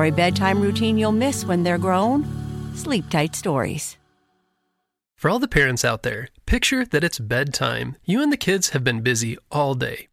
For a bedtime routine you'll miss when they're grown, Sleep Tight Stories. For all the parents out there, picture that it's bedtime. You and the kids have been busy all day.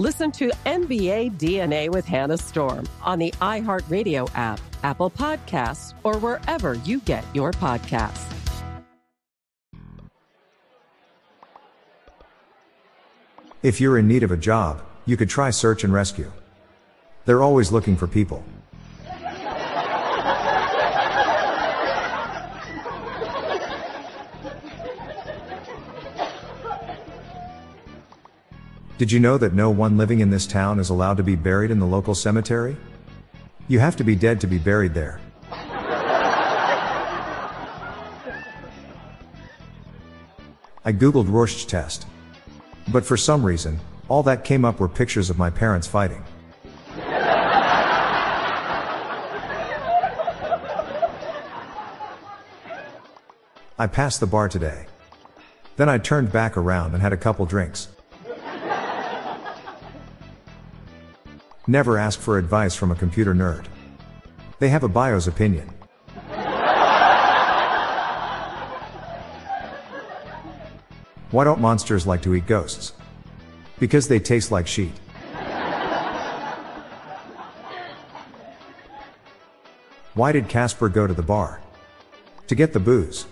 Listen to NBA DNA with Hannah Storm on the iHeartRadio app, Apple Podcasts, or wherever you get your podcasts. If you're in need of a job, you could try search and rescue. They're always looking for people. Did you know that no one living in this town is allowed to be buried in the local cemetery? You have to be dead to be buried there. I googled Rorschach test. But for some reason, all that came up were pictures of my parents fighting. I passed the bar today. Then I turned back around and had a couple drinks. Never ask for advice from a computer nerd. They have a BIOS opinion. Why don't monsters like to eat ghosts? Because they taste like sheet. Why did Casper go to the bar? To get the booze.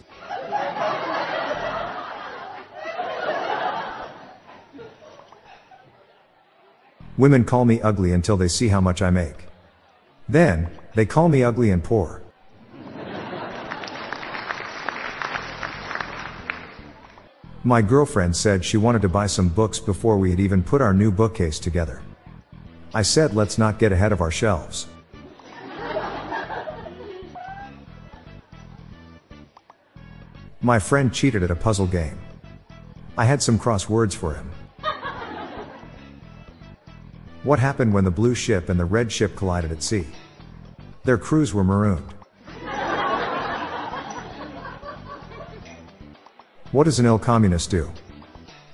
Women call me ugly until they see how much I make. Then, they call me ugly and poor. My girlfriend said she wanted to buy some books before we had even put our new bookcase together. I said let's not get ahead of our shelves. My friend cheated at a puzzle game. I had some crosswords for him. What happened when the blue ship and the red ship collided at sea? Their crews were marooned. What does an ill communist do?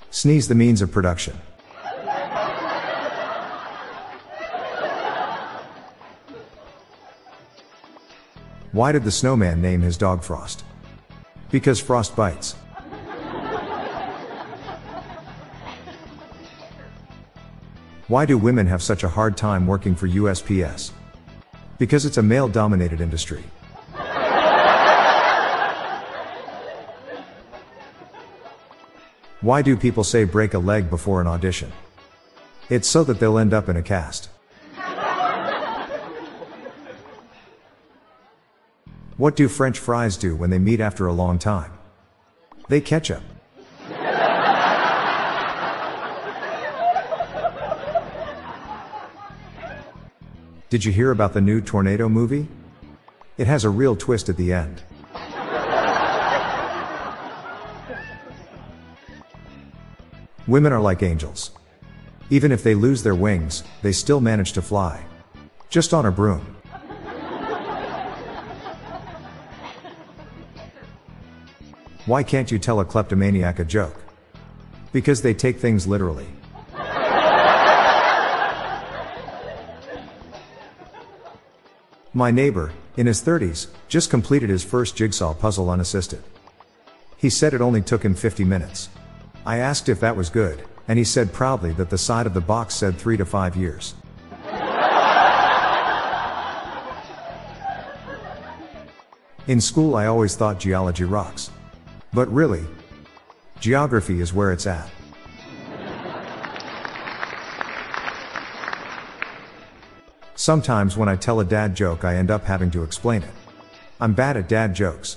Sneeze the means of production. Why did the snowman name his dog Frost? Because frost bites. Why do women have such a hard time working for USPS? Because it's a male dominated industry. Why do people say break a leg before an audition? It's so that they'll end up in a cast. What do French fries do when they meet after a long time? They ketchup. Did you hear about the new Tornado movie? It has a real twist at the end. Women are like angels. Even if they lose their wings, they still manage to fly. Just on a broom. Why can't you tell a kleptomaniac a joke? Because they take things literally. My neighbor, in his 30s, just completed his first jigsaw puzzle unassisted. He said it only took him 50 minutes. I asked if that was good, and he said proudly that the side of the box said 3 to 5 years. In school, I always thought geology rocks. But really, geography is where it's at. Sometimes when I tell a dad joke, I end up having to explain it. I'm bad at dad jokes.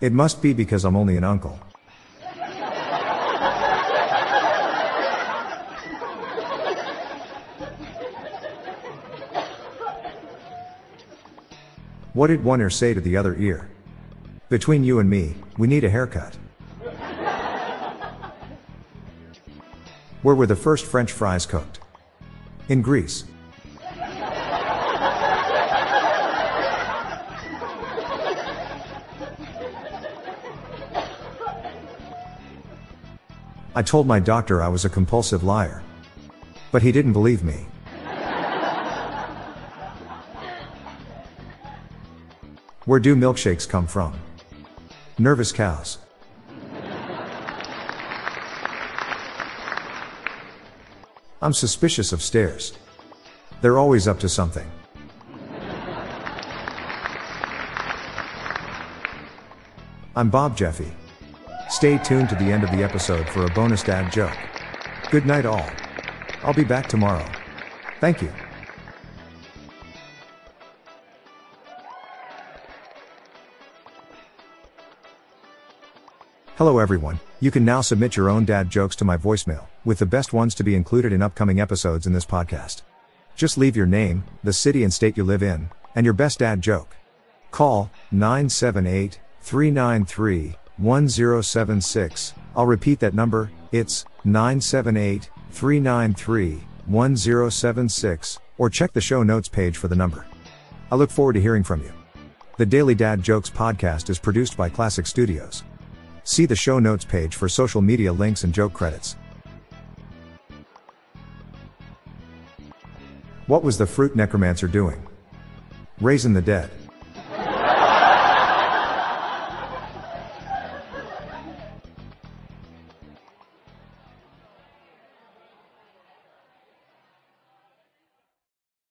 It must be because I'm only an uncle. What did one ear say to the other ear? Between you and me, we need a haircut. Where were the first French fries cooked? In Greece. I told my doctor I was a compulsive liar. But he didn't believe me. Where do milkshakes come from? Nervous cows. I'm suspicious of stairs. They're always up to something. I'm Bob Jeffy. Stay tuned to the end of the episode for a bonus dad joke. Good night, all. I'll be back tomorrow. Thank you. Hello, everyone. You can now submit your own dad jokes to my voicemail, with the best ones to be included in upcoming episodes in this podcast. Just leave your name, the city and state you live in, and your best dad joke. Call 978 393 1076. I'll repeat that number, it's 978 393 1076, or check the show notes page for the number. I look forward to hearing from you. The Daily Dad Jokes podcast is produced by Classic Studios. See the show notes page for social media links and joke credits. What was the fruit necromancer doing? Raising the dead.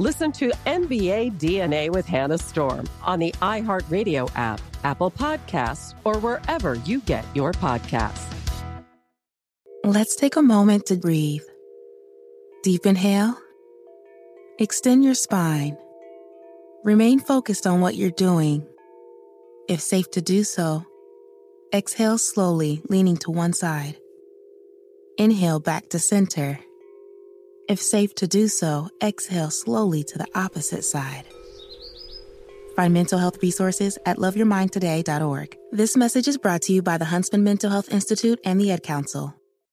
Listen to NBA DNA with Hannah Storm on the iHeartRadio app, Apple Podcasts, or wherever you get your podcasts. Let's take a moment to breathe. Deep inhale. Extend your spine. Remain focused on what you're doing. If safe to do so, exhale slowly, leaning to one side. Inhale back to center. If safe to do so, exhale slowly to the opposite side. Find mental health resources at loveyourmindtoday.org. This message is brought to you by the Huntsman Mental Health Institute and the Ad Council.